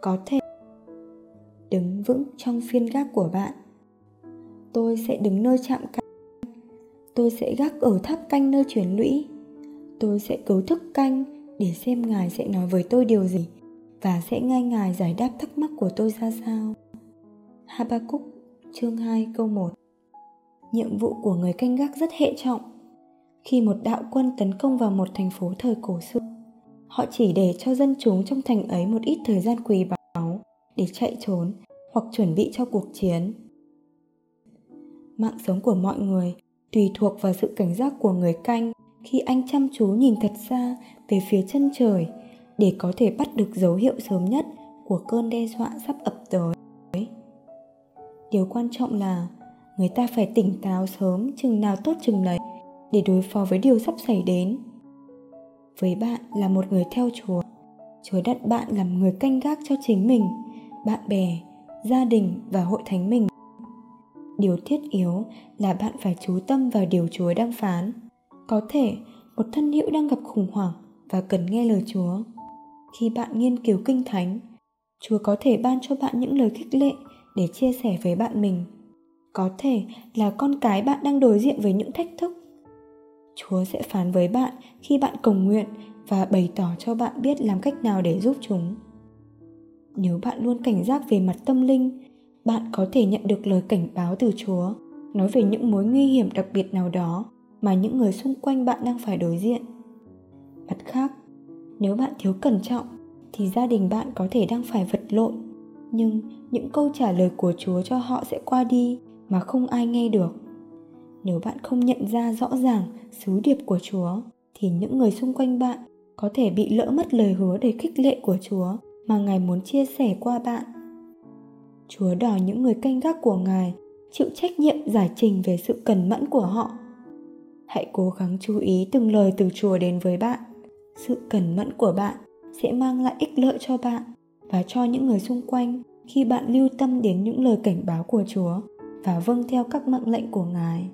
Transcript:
có thể đứng vững trong phiên gác của bạn. Tôi sẽ đứng nơi chạm canh tôi sẽ gác ở tháp canh nơi chuyển lũy. Tôi sẽ cấu thức canh để xem ngài sẽ nói với tôi điều gì và sẽ nghe ngài giải đáp thắc mắc của tôi ra sao. Habakkuk chương 2 câu 1 Nhiệm vụ của người canh gác rất hệ trọng. Khi một đạo quân tấn công vào một thành phố thời cổ xưa họ chỉ để cho dân chúng trong thành ấy một ít thời gian quý báu để chạy trốn hoặc chuẩn bị cho cuộc chiến. Mạng sống của mọi người tùy thuộc vào sự cảnh giác của người canh khi anh chăm chú nhìn thật xa về phía chân trời để có thể bắt được dấu hiệu sớm nhất của cơn đe dọa sắp ập tới. Điều quan trọng là người ta phải tỉnh táo sớm, chừng nào tốt chừng đấy để đối phó với điều sắp xảy đến với bạn là một người theo chúa. Chúa đặt bạn làm người canh gác cho chính mình, bạn bè, gia đình và hội thánh mình. Điều thiết yếu là bạn phải chú tâm vào điều chúa đang phán. Có thể, một thân hữu đang gặp khủng hoảng và cần nghe lời chúa. Khi bạn nghiên cứu kinh thánh, chúa có thể ban cho bạn những lời khích lệ để chia sẻ với bạn mình. Có thể là con cái bạn đang đối diện với những thách thức chúa sẽ phán với bạn khi bạn cầu nguyện và bày tỏ cho bạn biết làm cách nào để giúp chúng. Nếu bạn luôn cảnh giác về mặt tâm linh, bạn có thể nhận được lời cảnh báo từ chúa, nói về những mối nguy hiểm đặc biệt nào đó mà những người xung quanh bạn đang phải đối diện. Mặt khác, nếu bạn thiếu cẩn trọng, thì gia đình bạn có thể đang phải vật lộn, nhưng những câu trả lời của chúa cho họ sẽ qua đi mà không ai nghe được nếu bạn không nhận ra rõ ràng sứ điệp của chúa, thì những người xung quanh bạn có thể bị lỡ mất lời hứa để khích lệ của chúa mà ngài muốn chia sẻ qua bạn. Chúa đòi những người canh gác của ngài chịu trách nhiệm giải trình về sự cẩn mẫn của họ. Hãy cố gắng chú ý từng lời từ chùa đến với bạn. Sự cẩn mẫn của bạn sẽ mang lại ích lợi cho bạn và cho những người xung quanh khi bạn lưu tâm đến những lời cảnh báo của chúa và vâng theo các mệnh lệnh của ngài.